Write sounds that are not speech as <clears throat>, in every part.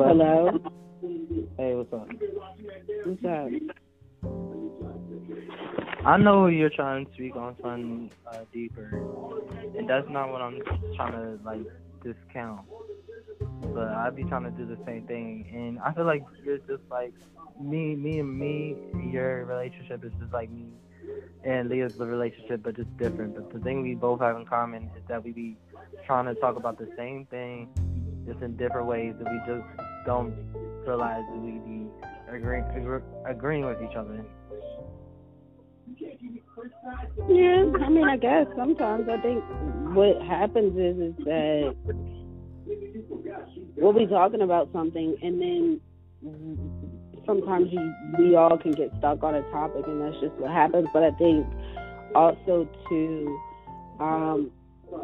Hello. Hello. Hey, what's up? What's up? I know you're trying to speak on something uh, deeper, and that's not what I'm trying to like discount. But I'd be trying to do the same thing, and I feel like you're just like me, me and me. Your relationship is just like me and Leah's relationship, but just different. But the thing we both have in common is that we be trying to talk about the same thing, just in different ways, That we just don't realize we be agreeing agreeing with each other. Yeah, I mean, I guess sometimes I think what happens is is that we'll be talking about something, and then sometimes you, we all can get stuck on a topic, and that's just what happens. But I think also to um,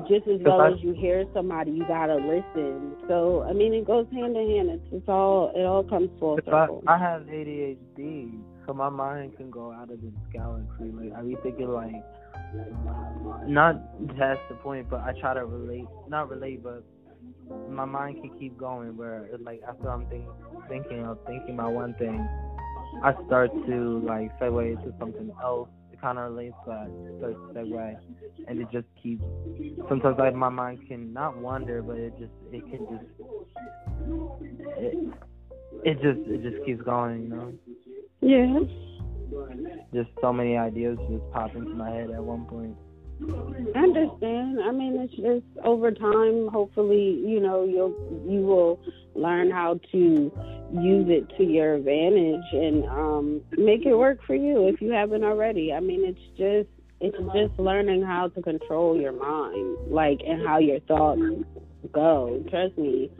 just as well as you hear somebody, you gotta listen. So I mean, it goes hand in hand. It's, it's all it all comes full circle. I, I have ADHD, so my mind can go out of this galaxy. Like I be thinking like, not that's the point, but I try to relate, not relate, but my mind can keep going. Where like after I'm think, thinking of thinking about one thing, I start to like segue into something else. Kind of relates, but I start to segue, and it just keeps. Sometimes like my mind can not wander, but it just it can just it, it just it just keeps going, you know. Yeah. Just so many ideas just pop into my head at one point. I understand. I mean, it's just over time. Hopefully, you know, you'll you will learn how to use it to your advantage and um, make it work for you if you haven't already. I mean, it's just it's just learning how to control your mind, like and how your thoughts go. Trust me,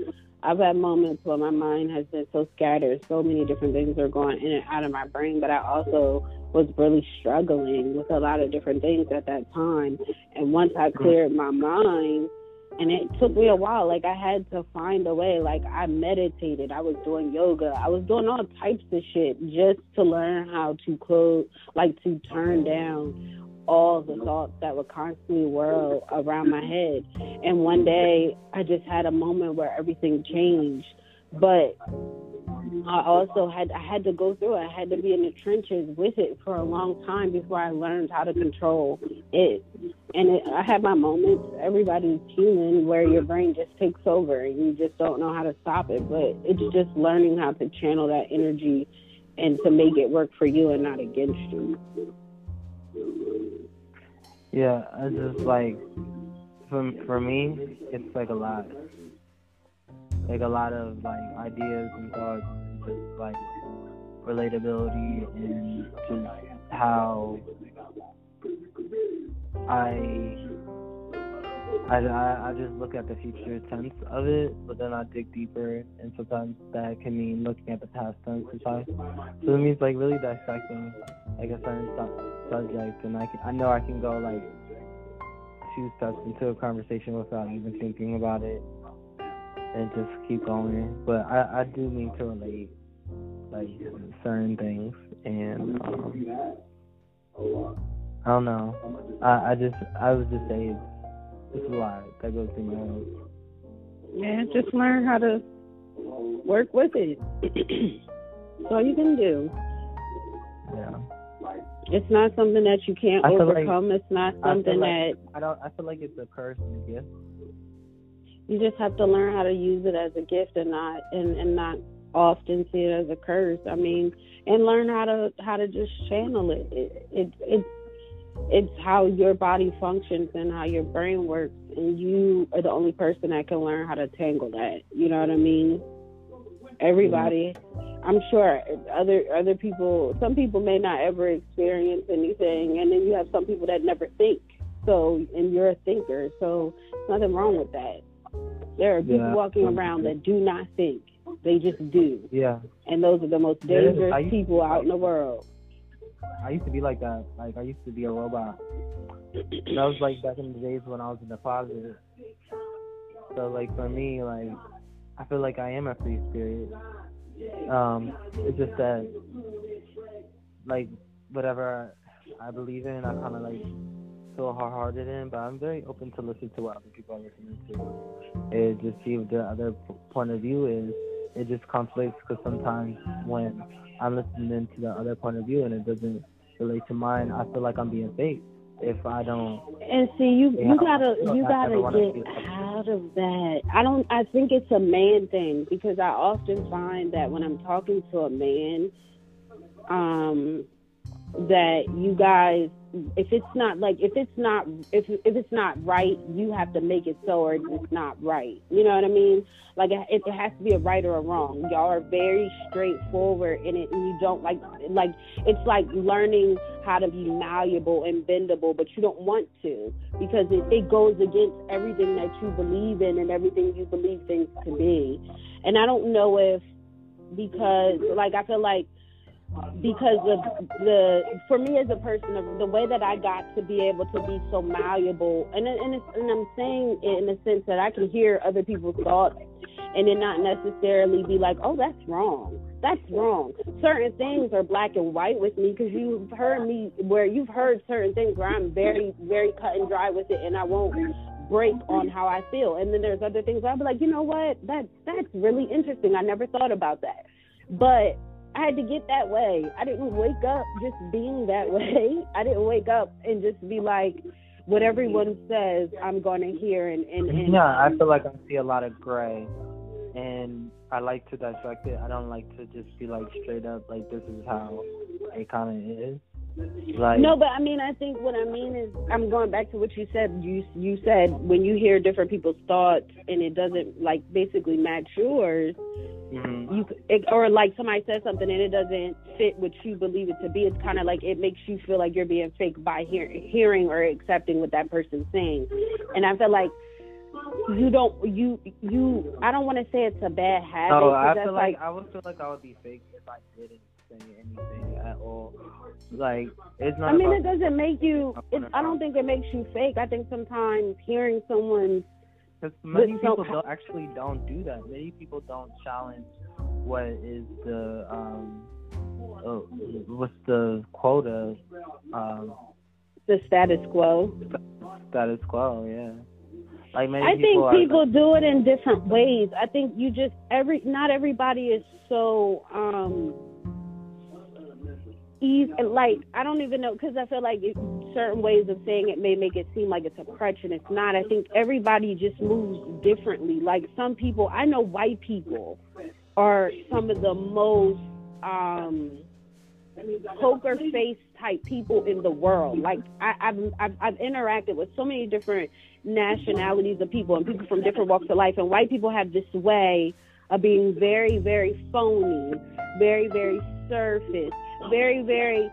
I've had moments where my mind has been so scattered, so many different things are going in and out of my brain, but I also was really struggling with a lot of different things at that time. And once I cleared my mind, and it took me a while, like I had to find a way. Like I meditated, I was doing yoga, I was doing all types of shit just to learn how to close, like to turn down all the thoughts that would constantly whirl around my head. And one day I just had a moment where everything changed. But I also had I had to go through it. I had to be in the trenches with it for a long time before I learned how to control it. And it, I had my moments. Everybody's human, where your brain just takes over and you just don't know how to stop it. But it's just learning how to channel that energy and to make it work for you and not against you. Yeah, I just like for for me, it's like a lot, like a lot of like ideas and thoughts, just like relatability and just how I I, I, I just look at the future tense of it, but then I dig deeper, and sometimes that can mean looking at the past tense sometimes. So it means like really dissecting like a certain su- subject, and I can I know I can go like two steps into a conversation without even thinking about it, and just keep going. But I I do mean to relate like certain things, and um, I don't know. I I just I would just say. It's, it's a lot that goes through my head. Yeah, just learn how to work with it. <clears throat> That's all you can do. Yeah. It's not something that you can't overcome. Like, it's not something like, that I don't. I feel like it's a curse and a gift. You just have to learn how to use it as a gift and not and and not often see it as a curse. I mean, and learn how to how to just channel it. It it, it it's how your body functions and how your brain works and you are the only person that can learn how to tangle that. You know what i mean? Everybody. Mm-hmm. I'm sure other other people some people may not ever experience anything and then you have some people that never think so and you're a thinker so nothing wrong with that there are people yeah. walking around that do not think they just do yeah and those are the most dangerous people out in the world I used to be like that. Like I used to be a robot. That was like back in the days when I was in the closet. So like for me, like I feel like I am a free spirit. Um, it's just that like whatever I believe in, I kind of like feel hard-hearted in, but I'm very open to listen to what other people are listening to, and just see what the other point of view is, it just conflicts because sometimes when I'm listening to the other point of view and it doesn't relate to mine, I feel like I'm being fake if I don't. And see, you you gotta you gotta get out of that. I don't. I think it's a man thing because I often find that when I'm talking to a man, um, that you guys if it's not like if it's not if if it's not right you have to make it so or it's not right. You know what i mean? Like it, it has to be a right or a wrong. Y'all are very straightforward in it and you don't like like it's like learning how to be malleable and bendable but you don't want to because it, it goes against everything that you believe in and everything you believe things to be. And i don't know if because like i feel like because of the for me as a person the way that I got to be able to be so malleable and and, and I'm saying it in the sense that I can hear other people's thoughts and then not necessarily be like oh that's wrong. That's wrong. Certain things are black and white with me because you've heard me where you've heard certain things where I'm very very cut and dry with it and I won't break on how I feel. And then there's other things I'll be like you know what? That that's really interesting. I never thought about that. But I had to get that way. I didn't wake up just being that <laughs> way. I didn't wake up and just be like, what everyone says, I'm going to hear. And, and, and yeah, I feel like I see a lot of gray, and I like to dissect it. I don't like to just be like straight up like this is how it kind of is. Like, no, but I mean, I think what I mean is, I'm going back to what you said. You you said when you hear different people's thoughts and it doesn't like basically match yours, mm-hmm. you it, or like somebody says something and it doesn't fit what you believe it to be. It's kind of like it makes you feel like you're being fake by hear, hearing or accepting what that person's saying, and I feel like you don't you you I don't want to say it's a bad habit. Oh, I feel like, like I would feel like I would be fake if I didn't anything at all. Like it's not. I mean, it doesn't make you. It, I don't think it makes you fake. I think sometimes hearing someone. Because many people don't actually don't do that. Many people don't challenge what is the um, uh, what's the quota? Um, the status quo. Status quo, yeah. Like many I people think people do it in different ways. I think you just every not everybody is so um ease like I don't even know because I feel like it, certain ways of saying it may make it seem like it's a crutch and it's not. I think everybody just moves differently. Like some people, I know white people are some of the most um poker face type people in the world. Like I, I've, I've I've interacted with so many different nationalities of people and people from different walks of life, and white people have this way of being very very phony, very very surface very, very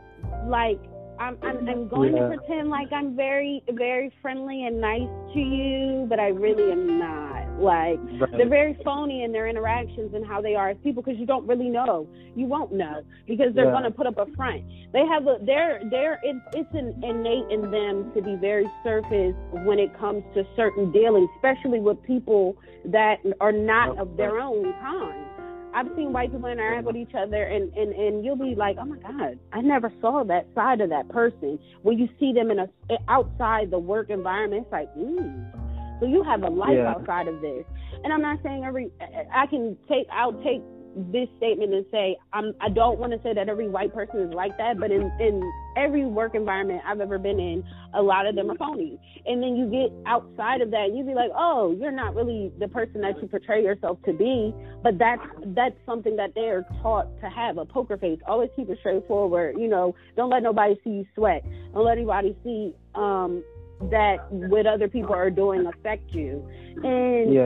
like I'm I'm, I'm going yeah. to pretend like I'm very very friendly and nice to you, but I really am not. Like right. they're very phony in their interactions and how they are as people because you don't really know. You won't know because they're yeah. going to put up a front. They have a they're they're it, it's an innate in them to be very surface when it comes to certain dealings, especially with people that are not of their own kind. I've seen white people interact with each other, and and and you'll be like, oh my god, I never saw that side of that person. When you see them in a outside the work environment, it's like, mm. So you have a life yeah. outside of this. And I'm not saying every I can take I'll take this statement and say I'm I don't want to say that every white person is like that, but in in every work environment I've ever been in, a lot of them are phonies. And then you get outside of that, you'd be like, oh, you're not really the person that you portray yourself to be. But that's that's something that they are taught to have a poker face. Always keep it straightforward. You know, don't let nobody see you sweat. Don't let anybody see um that what other people are doing affect you. And yeah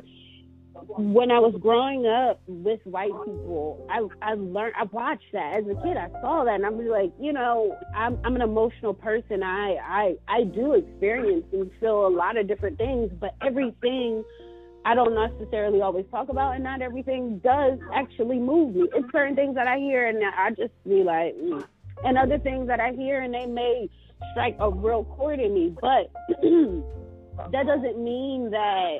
when I was growing up with white people, I I learned I watched that as a kid. I saw that and I was like, you know, I'm I'm an emotional person. I I I do experience and feel a lot of different things, but everything I don't necessarily always talk about, and not everything does actually move me. It's certain things that I hear and I just be like, mm. and other things that I hear and they may strike a real chord in me, but <clears throat> that doesn't mean that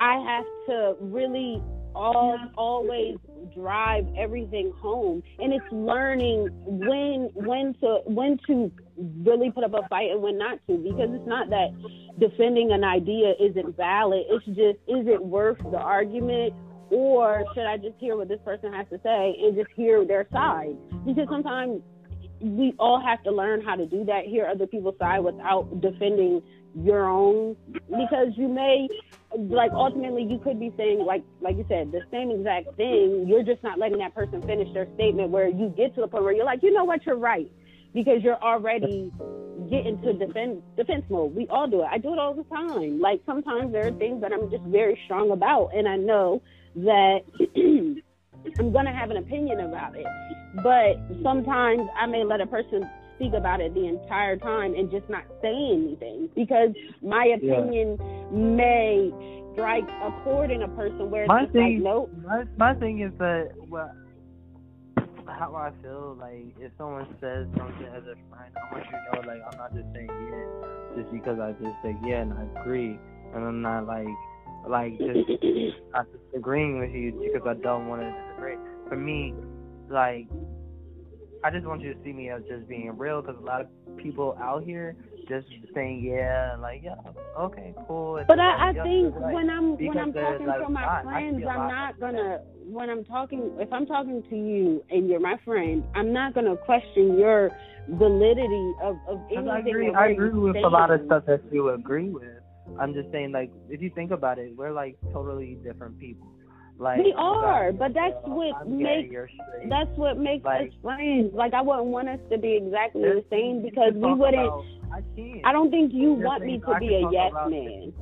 I have to really all always drive everything home. And it's learning when when to when to really put up a fight and when not to. Because it's not that defending an idea isn't valid. It's just is it worth the argument? Or should I just hear what this person has to say and just hear their side? Because sometimes we all have to learn how to do that, hear other people's side without defending your own. Because you may like ultimately you could be saying like like you said the same exact thing. You're just not letting that person finish their statement where you get to the point where you're like you know what? You're right. Because you're already getting to defend defense mode. We all do it. I do it all the time. Like sometimes there are things that i'm just very strong about. And i know that <clears throat> i'm going to have an opinion about it but sometimes i may let a person speak about it the entire time and just not say anything because my opinion yeah. may strike a chord in a person where my thing, like, nope. My, my thing is that well, how I feel like if someone says something as a friend, I want you to know like I'm not just saying yeah just because I just say yeah and I agree and I'm not like like just <coughs> not disagreeing with you because I don't want to disagree. For me, like I just want you to see me as just being real because a lot of people out here just saying yeah, like yeah, okay, cool. But I, I think like, when I'm when I'm talking like, to my friends, I'm not gonna when I'm talking if I'm talking to you and you're my friend, I'm not gonna question your validity of of anything. I agree. I agree with saying. a lot of stuff that you agree with. I'm just saying, like, if you think about it, we're like totally different people. Like we are, but that's what makes that's what makes like, us friends. Like I wouldn't want us to be exactly the same because we wouldn't. About, I, I, don't think you want me to be a yes man.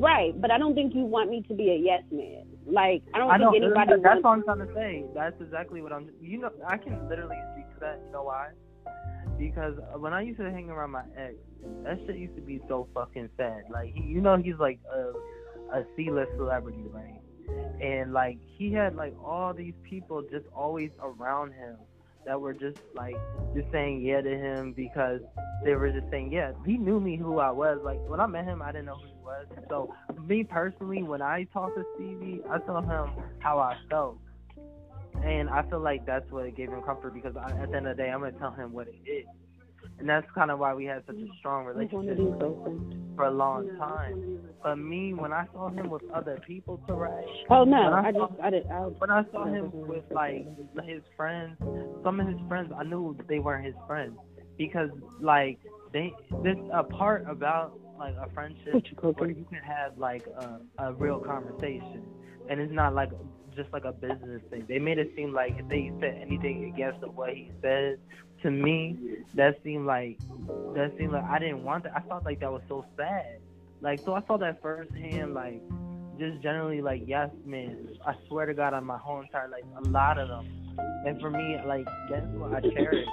Right, but I don't think you want me to be a yes man. Like I don't I think anybody. That's what I'm trying to say. That's exactly what I'm. You know, I can literally speak to that. You know why? Because when I used to hang around my ex, that shit used to be so fucking sad. Like he, you know, he's like a a C-list celebrity, right? and like he had like all these people just always around him that were just like just saying yeah to him because they were just saying yeah he knew me who i was like when i met him i didn't know who he was so me personally when i talked to stevie i told him how i felt and i feel like that's what gave him comfort because I, at the end of the day i'm going to tell him what it is and that's kind of why we had such a strong relationship for a long time. But me, when I saw him with other people, Tarek. Oh no, I, I saw, just I did. I, when I saw him with like his friends, some of his friends, I knew they weren't his friends because like they there's a part about like a friendship where you can have like a, a real conversation, and it's not like just like a business thing. They made it seem like if they said anything against what he said, to me, that seemed like that seemed like I didn't want that. I felt like that was so sad. Like so, I saw that firsthand. Like just generally, like yes, man. I swear to God, on my whole entire life, a lot of them. And for me, like that's what I cherish.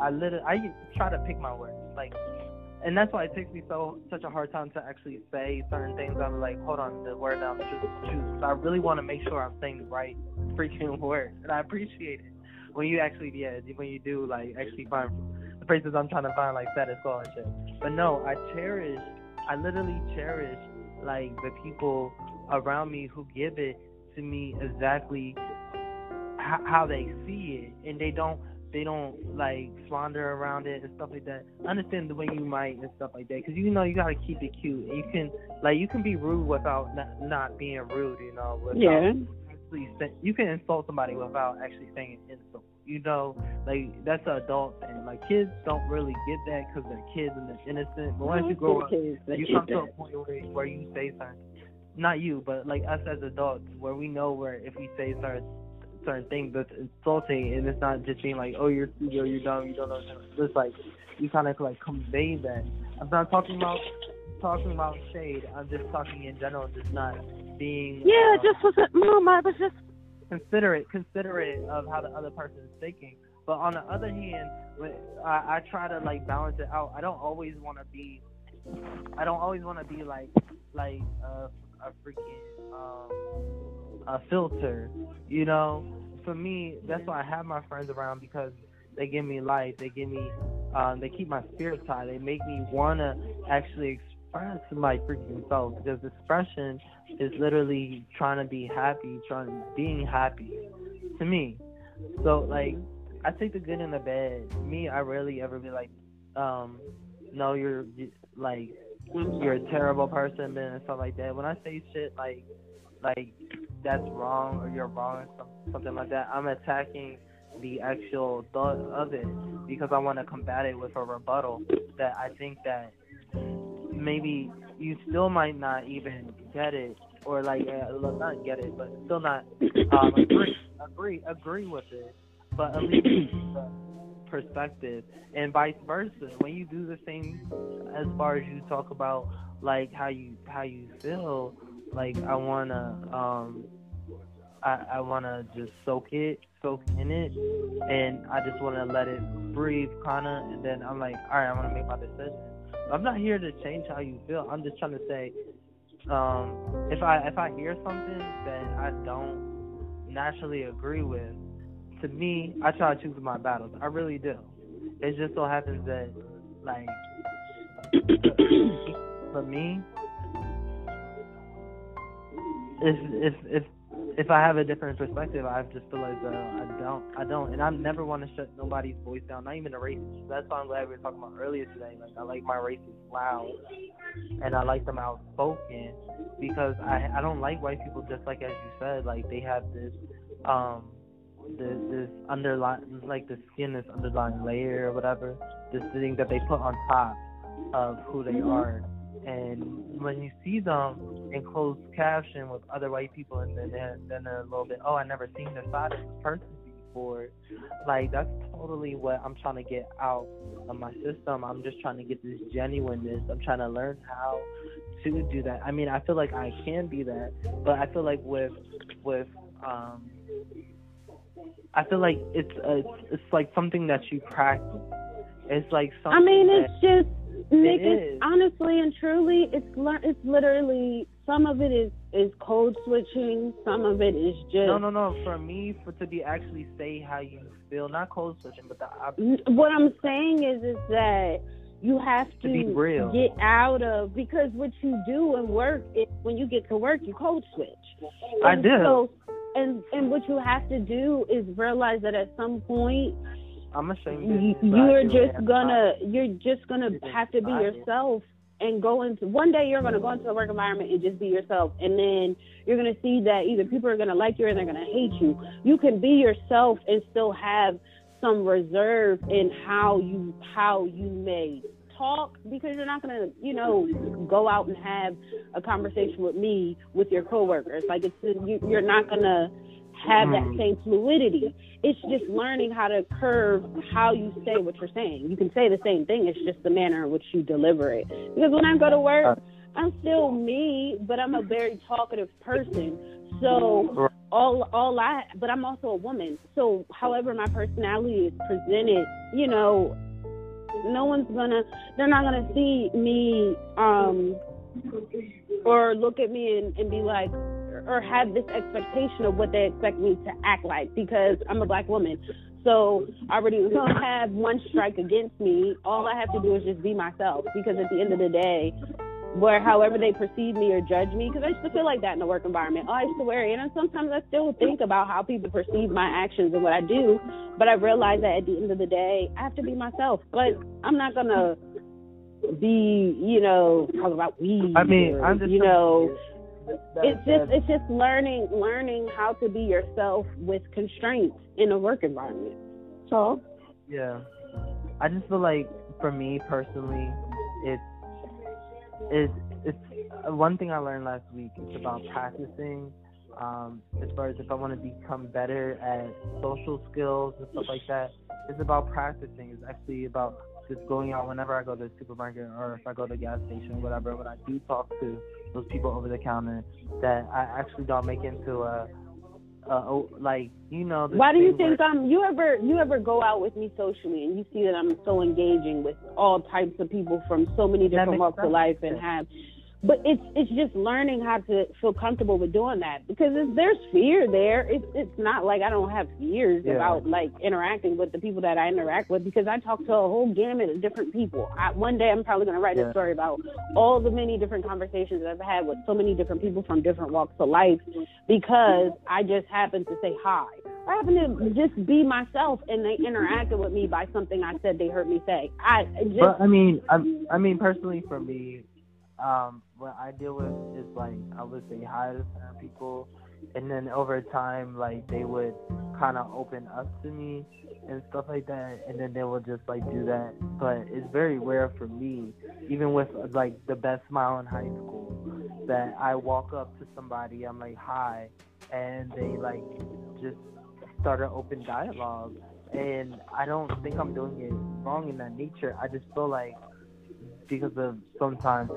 I literally, I try to pick my words. Like and that's why it takes me so such a hard time to actually say certain things. I'm like, hold on, the word I'm choosing. I really want to make sure I'm saying the right freaking <laughs> word, and I appreciate it when you actually yeah when you do like actually find the phrases I'm trying to find like quo and shit. But no, I cherish, I literally cherish like the people around me who give it to me exactly how, how they see it, and they don't they don't like flounder around it and stuff like that. Understand the way you might and stuff like that because you know you gotta keep it cute. You can like you can be rude without not, not being rude. You know, without yeah. Actually, you can insult somebody without actually saying an insult you know, like that's an adult thing. Like kids don't really get that because they're kids and they're innocent. But once you grow up, you come to a point where where you say something. Not you, but like us as adults, where we know where if we say certain certain things that's insulting, and it's not just being like, oh, you're stupid, you're dumb, you don't know. It's like you kind of like convey that. I'm not talking about talking about shade. I'm just talking in general, just not being. Yeah, um, just wasn't, mom. I was just considerate considerate of how the other person is thinking. But on the other hand, when I, I try to like balance it out. I don't always want to be. I don't always want to be like like a, a freaking um, a filter, you know. For me, that's why I have my friends around because they give me life. They give me, um, they keep my spirits high. They make me wanna actually express my freaking self because expression is literally trying to be happy, trying being happy to me. So like I take the good and the bad. Me, I rarely ever be like, um, no, you're like you're a terrible person, and stuff like that. When I say shit like like that's wrong or you're wrong something like that. I'm attacking the actual thought of it because I want to combat it with a rebuttal that I think that maybe you still might not even get it or like uh, not get it, but still not um, agree, agree agree with it, but at least perspective and vice versa. When you do the same, as far as you talk about like how you how you feel, like I wanna um I I wanna just soak it, soak in it, and I just wanna let it breathe, kinda, and then I'm like, all right, I wanna make my decision. I'm not here to change how you feel. I'm just trying to say, um, if I if I hear something that I don't naturally agree with, to me, I try to choose my battles. I really do. It just so happens that, like, <coughs> for me, if if if if I have a different perspective, I just feel like uh, I don't, I don't, and I never want to shut nobody's voice down, not even a racist. That's why I'm glad we were talking about earlier today. Like I like my racists loud, and I like them outspoken because I I don't like white people just like as you said, like they have this um this this underlying like the skin this underlying layer or whatever, this thing that they put on top of who they mm-hmm. are and when you see them in closed caption with other white people, and then they're, then they're a little bit, oh, I never seen this side of this person before. Like that's totally what I'm trying to get out of my system. I'm just trying to get this genuineness. I'm trying to learn how to do that. I mean, I feel like I can be that, but I feel like with with um I feel like it's a, it's like something that you practice. It's like something. I mean, it's just Nick, it's honestly and truly, it's it's literally some of it is is code switching, some of it is just no, no, no. For me, for to be actually say how you feel, not code switching, but the opposite. What I'm saying is, is that you have to, to get out of because what you do and work is when you get to work, you code switch. And I do. So, and and what you have to do is realize that at some point I'm ashamed. You're just gonna you're just gonna have to be yourself and go into one day you're gonna go into the work environment and just be yourself and then you're gonna see that either people are gonna like you or they're gonna hate you. You can be yourself and still have some reserve in how you how you may talk because you're not gonna, you know, go out and have a conversation with me with your coworkers. Like it's you, you're not gonna have that hmm. same fluidity. It's just learning how to curve how you say what you're saying. You can say the same thing, it's just the manner in which you deliver it. Because when I go to work, I'm still me, but I'm a very talkative person. So all all I but I'm also a woman. So however my personality is presented, you know, no one's gonna they're not gonna see me um or look at me and, and be like or have this expectation of what they expect me to act like because I'm a black woman. So I already don't <laughs> have one strike against me. All I have to do is just be myself because at the end of the day, where however they perceive me or judge me, because I used to feel like that in the work environment. Oh, I used to wear it, and sometimes I still think about how people perceive my actions and what I do. But I realize that at the end of the day, I have to be myself. But I'm not gonna be, you know, talk about weed. I mean, or, I'm just you know. It's just it's just learning learning how to be yourself with constraints in a work environment. So yeah, I just feel like for me personally, it's it's it's uh, one thing I learned last week. It's about practicing. Um, as far as if I want to become better at social skills and stuff like that, it's about practicing. It's actually about just going out whenever I go to the supermarket or if I go to the gas station whatever. When I do talk to those people over the counter, that I actually don't make into a, a, a like you know. Why do you think um you ever you ever go out with me socially and you see that I'm so engaging with all types of people from so many different walks of life and have but it's it's just learning how to feel comfortable with doing that because there's fear there. It's it's not like I don't have fears yeah. about like interacting with the people that I interact with because I talk to a whole gamut of different people. I, one day I'm probably going to write yeah. a story about all the many different conversations I've had with so many different people from different walks of life because I just happen to say hi. I happen to just be myself, and they interacted with me by something I said they heard me say. I just. But I mean, I, I mean, personally, for me, um, what I deal with is like I would say hi to certain people, and then over time, like they would kind of open up to me and stuff like that, and then they will just like do that. But it's very rare for me, even with like the best smile in high school, that I walk up to somebody, I'm like hi, and they like just start an open dialogue. And I don't think I'm doing it wrong in that nature. I just feel like because of sometimes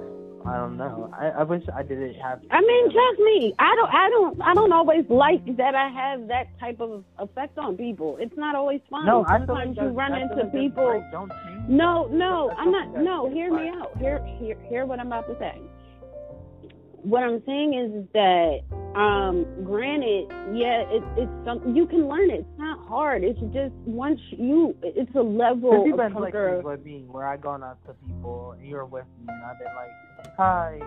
I don't know. I, I wish I didn't have. I mean, trust me. I don't. I don't. I don't always like that. I have that type of effect on people. It's not always fun. No, sometimes you run into people. Don't. No, no, I'm not. No, hear me out. Hear, hear, hear what I'm about to say. What I'm saying is that, um, granted, yeah, it, it's some you can learn it. It's not hard. It's just once you, it's a level of even like this with me where I gone out to people and you're with me and I've been like, hi,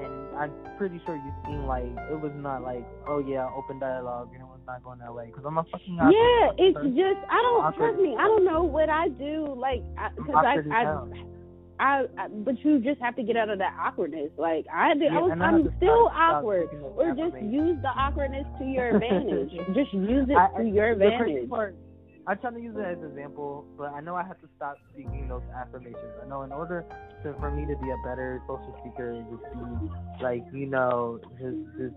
and I'm pretty sure you seem like it was not like, oh yeah, open dialogue and it was not going that way because I'm a fucking Yeah, it's just I don't Awkward. trust me. I don't know what I do. Like, because I, I. I, I, but you just have to get out of that awkwardness. Like I did, Yeah, I was, and I'm still awkward. Or just use the awkwardness to your <laughs> advantage. just use it I- to your advantage. part, I'm trying to use it as an example, but I know I have to stop speaking those affirmations. I know in order to, for me to be a better social speaker, just be like you know, just just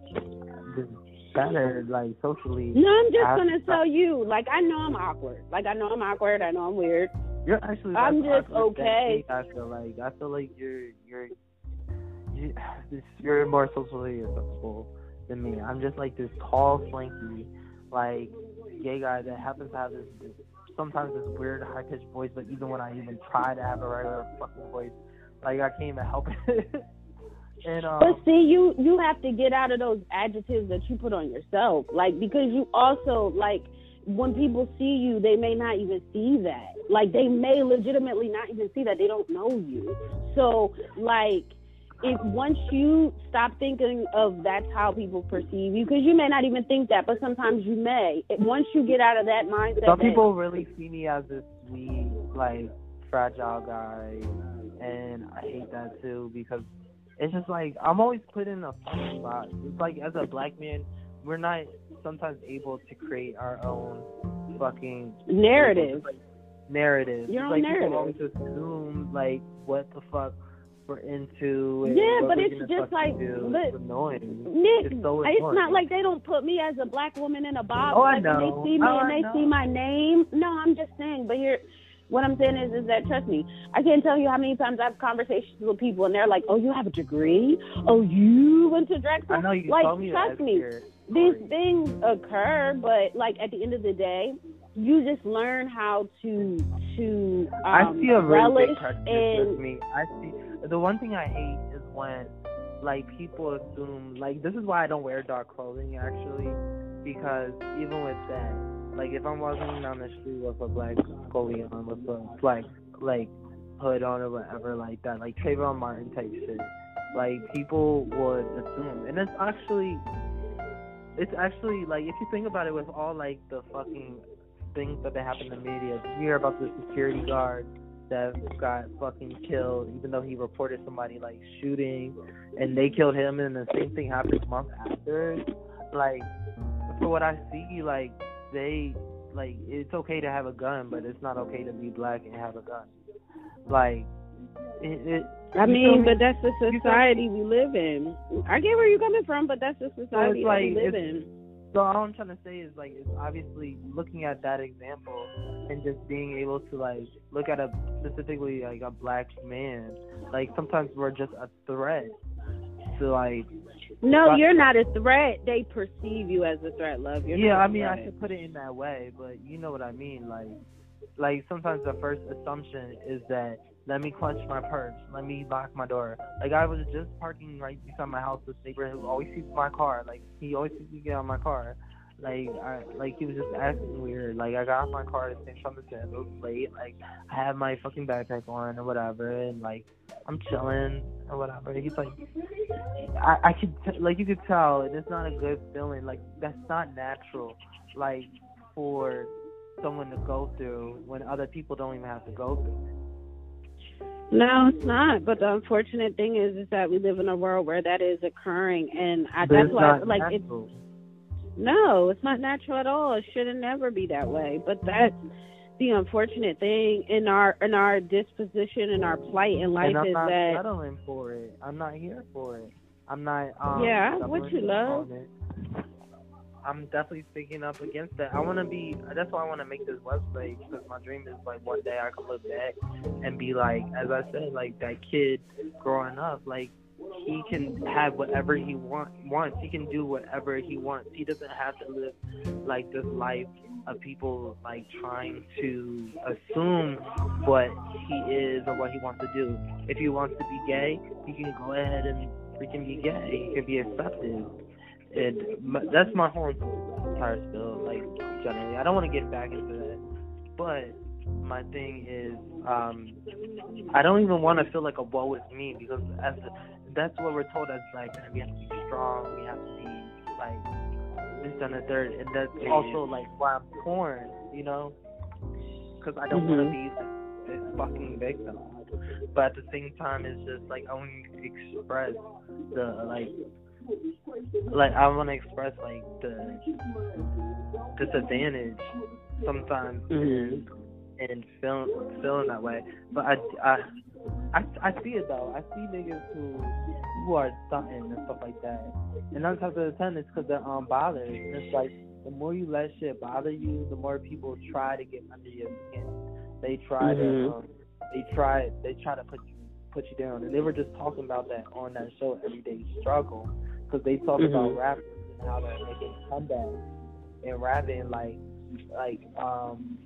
just better like socially. No, I'm just gonna tell you. Like I know I'm awkward. Like I know I'm awkward. I know I'm weird. You're actually. I'm just okay. I feel like I feel like you're you're you, <sighs> you're more socially acceptable than me. I'm just like this tall, slanky, like gay guy that happens to have this, this sometimes this weird high pitched voice. But even when I even try to have a regular fucking voice, like I can't even help <laughs> it. and um, But see, you you have to get out of those adjectives that you put on yourself, like because you also like when people see you, they may not even see that. Like they may legitimately not even see that they don't know you. So like if once you stop thinking of that's how people perceive you, because you may not even think that, but sometimes you may. Once you get out of that mindset, some that- people really see me as this sweet, like fragile guy, and I hate that too because it's just like I'm always put in a box. It's like as a black man, we're not sometimes able to create our own fucking narrative. narrative. Your own like narrative. people always assume like what the fuck we're into. And Yeah, but it's just like- do. but- it's annoying. Nick, It's so it's not like they don't put me as a black woman in a box. Oh, I like know. They see me Oh, and I they know. see my name. No, I'm just saying. But here, what I'm saying is, is that trust me, I can't tell you how many times I have conversations with people and they're like, "Oh, you have a degree? Oh, you went to drag school?" I know you like, told me trust that. me, these things occur, but like at the end of the day, you just learn how to to um, I see a really relish big prejudice and with me. I see the one thing I hate is when like people assume like this is why I don't wear dark clothing actually because even with that like if I'm walking down the street with a black pullover on with a black like hood on or whatever like that like Trayvon Martin type shit like people would assume and it's actually it's actually like if you think about it with all like the fucking things that happen in the media. You hear about the security guard that got fucking killed, even though he reported somebody like shooting, and they killed him, and the same thing happened a month after. Like, for what I see, like they like it's okay to have a gun, but it's not okay to be black and have a gun. Like, it. it I mean, but that's the society we live in. I get where you're coming from, but that's the society that like- we live in. So all I'm trying to say is like it's obviously looking at that example and just being able to like look at a specifically like a black man. Like sometimes we're just a threat to like No, But- you're not a threat. They perceive you as a threat, love. You're yeah, I mean I should put it in that way, but you know what I mean. Like like sometimes the first assumption is that let me clutch my purse, let me lock my door. Like I was just parking right beside my house with neighbor who always sees my car. Like he always sees me get out my car. Like I like he was just acting weird. Like I got off my car at same time. It was late. Like I had my fucking backpack on or whatever, and like I'm chilling or whatever. He's like, I I could t- like you could tell, it's not a good feeling. Like that's not natural. Like for someone to go through when other people don't even have to go through. No, it's not. But the unfortunate thing is, is that we live in a world where that is occurring, and I, that's why, like, it's. No, it's not natural at all. It shouldn't never be that way. But that's the unfortunate thing in our in our disposition and our plight in life and I'm is not that settling for it. I'm not here for it. I'm not. Um, Yeah, what you love. I'm definitely speaking up against that. I want to be. That's why I want to make this website because my dream is like one day I can look back and be like, as I said, like that kid growing up, like he can have whatever he want wants. He can do whatever he wants. He doesn't have to live like this life of people like trying to assume what he is or what he wants to do. If he wants to be gay, he can go ahead and freaking be gay. He can be accepted. And m- that's my whole entire spill, like generally. I don't want to get back into that, but my thing is, um, I don't even want to feel like a woe is me because as that's what we're told as like we have to be strong, we have to be like this and the third, and that's also like why I'm torn, you know, because I don't want to be like a fucking victim, but at the same time, it's just like I want to express the like like I want to express like the disadvantage sometimes in in feeling feeling that way. But I I I, I see it though. I see niggas who who are stunting and stuff like that. And nine times out of ten, it's because they're unbothered. And it's like the more you let shit bother you, the more people try to get under your skin. They try to Mhm. um, they try they try to put you put you down. And they were just talking about that on that show, Everyday Struggle, because they talk about Mhm. rappers and how they're making comebacks and rapping like like um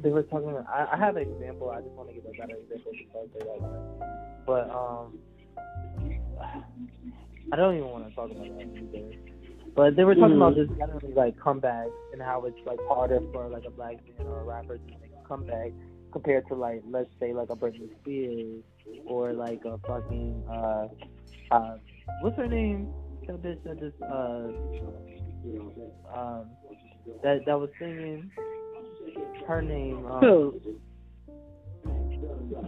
they were talking about I, I have an example, I just want to give a better example because they like. But um I don't even want to talk about that either. But they were talking about Mhm. just generally like comebacks and how it's like harder for like a black man or a rapper to make a comeback compared to like let's say like a Britney Spears or like a fucking uh uh what's her name? That bitch that just uh um that that was singing her name um Who?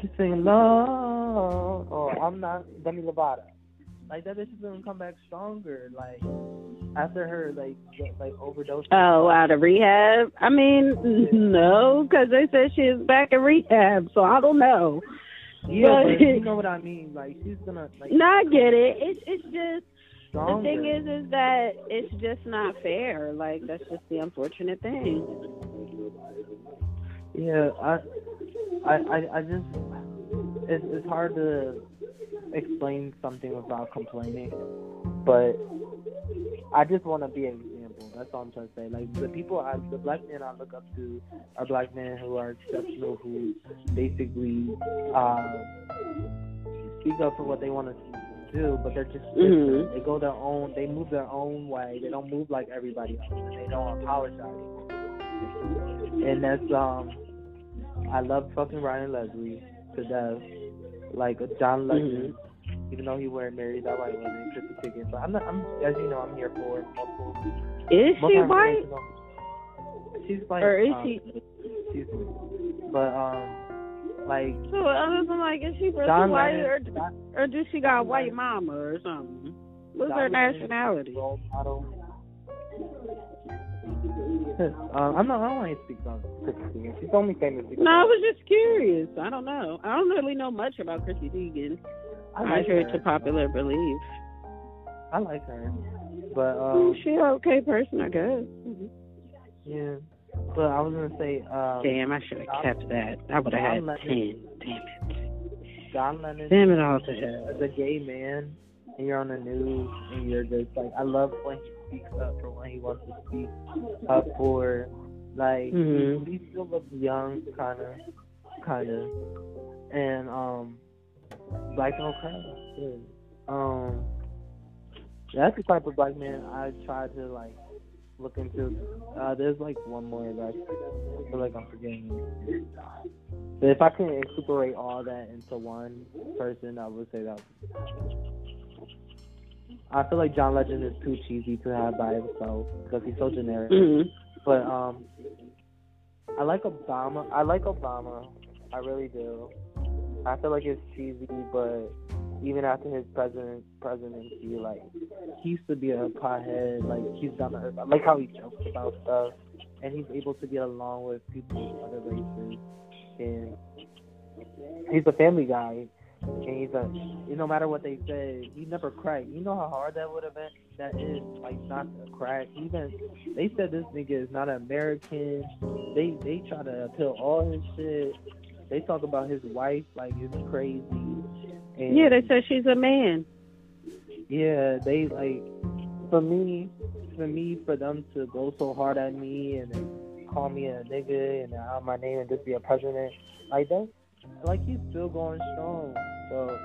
she's singing love oh I'm not Demi Lovato. Like that bitch is gonna come back stronger, like after her like get, like overdose. Oh, out of rehab? I mean, no, because they said she's back in rehab, so I don't know. <laughs> yeah, but- you know what I <laughs> mean. Like she's gonna like No, I get it. It's it's just stronger. the thing is is that it's just not fair. Like that's just the unfortunate thing. Yeah, I, I, I, I just, it's it's hard to explain something without complaining, but I just want to be. That's all I'm trying to say. Like the people, I, the black men I look up to are black men who are exceptional, who basically uh, speak up for what they want to do, but they're just. Mhm. They go their own, they move their own way. They don't move like everybody else, and they don't apologize. And that's um, I love fucking Ryan Leslie to death. Like John Legend, even though he weren't married, that white woman, Chrissy Teigen. But I'm not. I'm as you know, I'm here for multiple. Is she white? She's like. Or is um, she? She's, but um, like So other than like, is she really John white, Lennon, or or does she got a white mama or something? What's John her Lennon nationality? Role model. <laughs> um, I'm not. I don't want to speak about Chrissy Teigen. She's only famous. because- No, I was just curious. I don't know. I don't really know much about Chrissy Teigen. I I like to popular belief. I like her, but um, she an okay person, I guess. yeah. But I was gonna say, um, Damn, I should have kept that. I would have had John ten. Damn it. John Lennon. Damn it all to hell. as a gay man and you're on the news and you're just like I love when he speaks up for when he wants to speak up for like Mhm. he, he still looks young kinda kinda and um black don't cry. Yeah. Um that's the type of black man I try to like look into. Uh there's like one more that I feel like I'm forgetting. But if I can incorporate all that into one person, I would say that. I feel like John Legend is too cheesy to have by himself because he's so generic. Mhm. But um, I like Obama. I like Obama. I really do. I feel like it's cheesy, but even after his president presidency, like he used to be a pothead, like he's down to earth. I like how he jokes about stuff, and he's able to get along with people of other races, and he's a family guy. And he's a, no matter what they say, he never cracked. You know how hard that would have been. That is like not to crack. Even they said this nigga is not American. They they try to appeal all his shit. They talk about his wife like it's crazy. And yeah, they said she's a man. Yeah, they like for me, for me, for them to go so hard at me and call me a nigga and out my name and just be a president, like that, like he's still going strong. So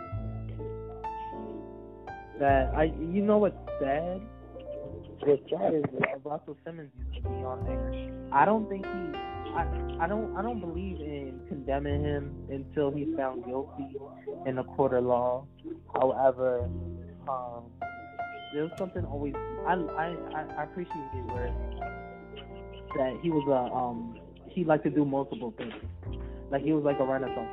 that I, you know what's sad? What's sad is that Russell Simmons used to be on there. I don't think he. I, I don't I don't believe in condemning him until he's found guilty in a court of law. However, um, there's something always I I I appreciated where that he was a um he liked to do multiple things. Like he was like a renaissance.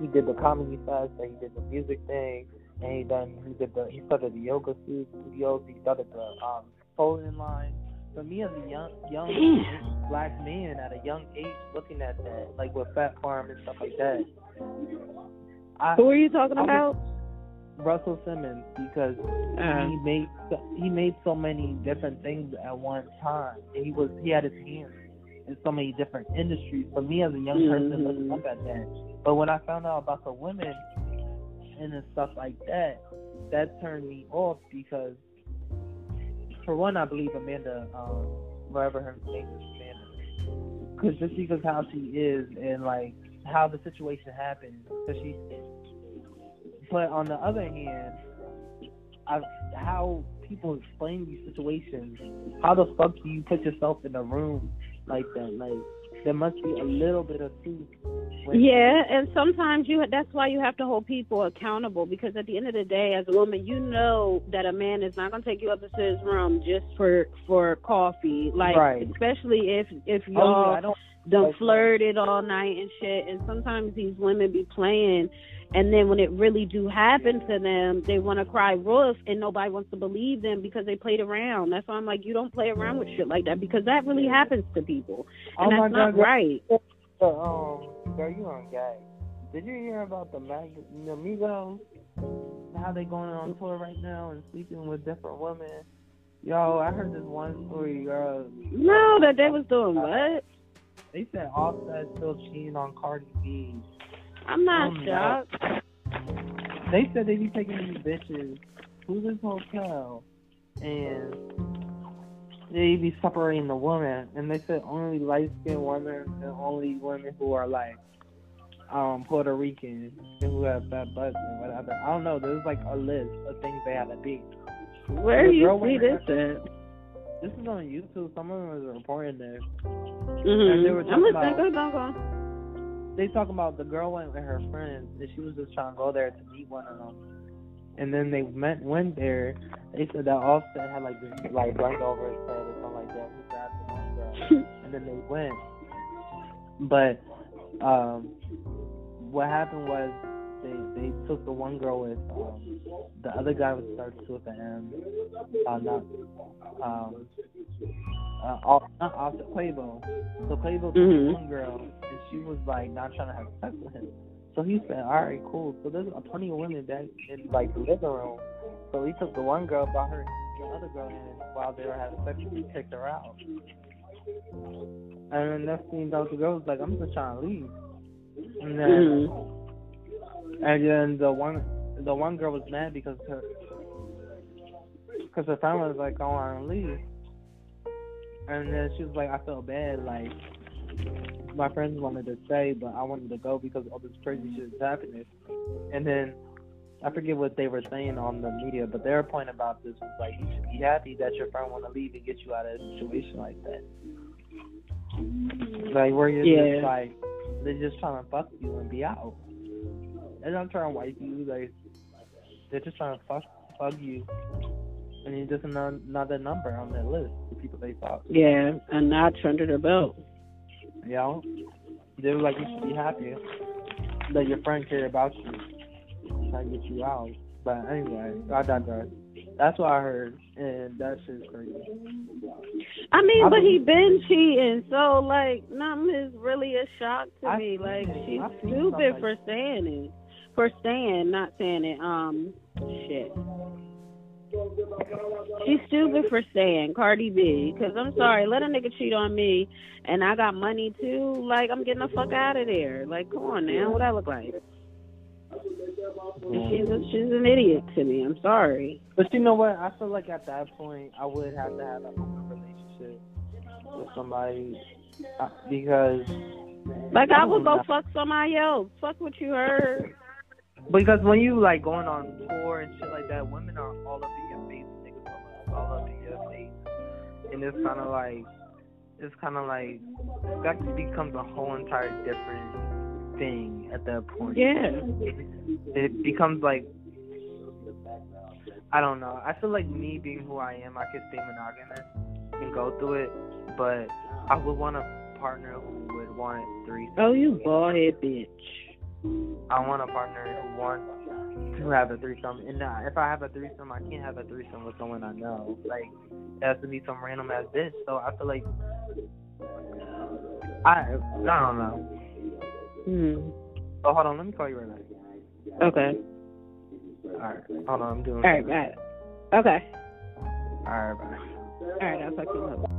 He did the comedy fest, and he did the music thing, and he done he did the he started the yoga studios. He started the um clothing line. For me as a young young black man at a young age, looking at that like with Phat Farm and stuff like that. I, Who are you talking I about? Russell Simmons because Uh, he made so- he made so many different things at one time. And he was he had his hands in so many different industries. For me as a young person Mhm. looking up at that, but when I found out about the women and then stuff like that, that turned me off because for one, I believe Amanda, um, whatever her name is, Amanda, because just because how she is and like how the situation happened, because she. But on the other hand, I, how people explain these situations, how the fuck do you put yourself in a room like that? Like there must be a little bit of truth. Yeah, and sometimes you that's why you have to hold people accountable because at the end of the day as a woman you know that a man is not going to take you up into his room just for for coffee like Right. especially if if Oh, y'all yeah, I don't. done that. flirted all night and shit and sometimes these women be playing and then when it really do happen to them they want to cry wolf and nobody wants to believe them because they played around that's why i'm like you don't play around with shit like that because that really happens to people and oh my that's not God, right uh, um, girl, you on gag. Did you hear about the Mag the Migos? How they going on tour right now and sleeping with different women? Yo, I heard this one story, girl. no that they was doing what They said Offset still cheating on Cardi B. i'm not Oh, shocked They said they be taking these bitches to this hotel and they be separating the women and they said only light skinned women and only women who are like um Puerto Rican and who have fat butts and whatever. I don't know, there's like a list of things they have to be. where do you see this at This is on YouTube, someone was reporting this. mm-hmm. they were i'm talking about- go go they talking about the girl went with her friends and she was just trying to go there to meet one of them. And then they went went there. They said that Offset had like this like blank over his head or something like that. He grabbed girl, <laughs> and then they went. But um, what happened was they they took the one girl with um, the other guy was starts with an M. Uh, not um, uh, off, not Offset Quavo. So Quavo took Mhm. the one girl, and she was like not trying to have sex with him. So he said, "All right, cool." So there's a plenty of women that in like the living room. So he took the one girl, brought her the other girl in while they were having sex, and he kicked her out. And then next thing the girl was like, "I'm just trying to leave." And then, Mhm. And then the one, the one girl was mad because her, because her friend was like, "I want to leave." And then she was like, "I felt bad, like." my friends wanted to stay, but I wanted to go because all this crazy shit is happening. And then I forget what they were saying on the media, but their point about this was like you should be happy that your friend want to leave and get you out of a situation like that. Like where you're Yeah. just like they're just trying to fuck you and be out. They're not trying to wipe you. Like they're just trying to fuck fuck you, and you're just another, number on their list of people they fuck. Yeah, a notch under the belt. You know, they were like, you should be happy that your friend care about you, try to get you out. But anyway, I digress. That's what I heard, and that shit's crazy. I mean, I but he been cheating, so like nothing is really a shock to I me. Like it. she's stupid for saying it, for saying, not saying it. Um, shit. She's stupid for saying Cardi B. Because I'm sorry, let a nigga cheat on me, and I got money too. Like I'm getting the fuck out of there. Like, come on now, what that look like? She's a, she's an idiot to me. I'm sorry. But you know what? I feel like at that point, I would have to have a relationship with somebody uh, because Like I would go fuck somebody else. Fuck what you heard. Because when you like going on tour and shit like that, women are all up in your face, niggas are all up in your face, and it's kind of like it's kind of like that becomes a whole entire different thing at that point. Yeah. it becomes like I don't know. I feel like me being who I am, I could stay monogamous and go through it, but I would want a partner who would want threesome. Oh, you bald head bitch. I want a partner who wants to have a threesome, and uh, if I have a threesome, I can't have a threesome with someone I know. Like it has to be some random ass bitch. So I feel like I I don't know. Hmm. Oh, hold on. Let me call you right back. Okay. All right. Hold on. I'm doing. All right, it. Okay. All right. Bye. All right, I'll talk to you later.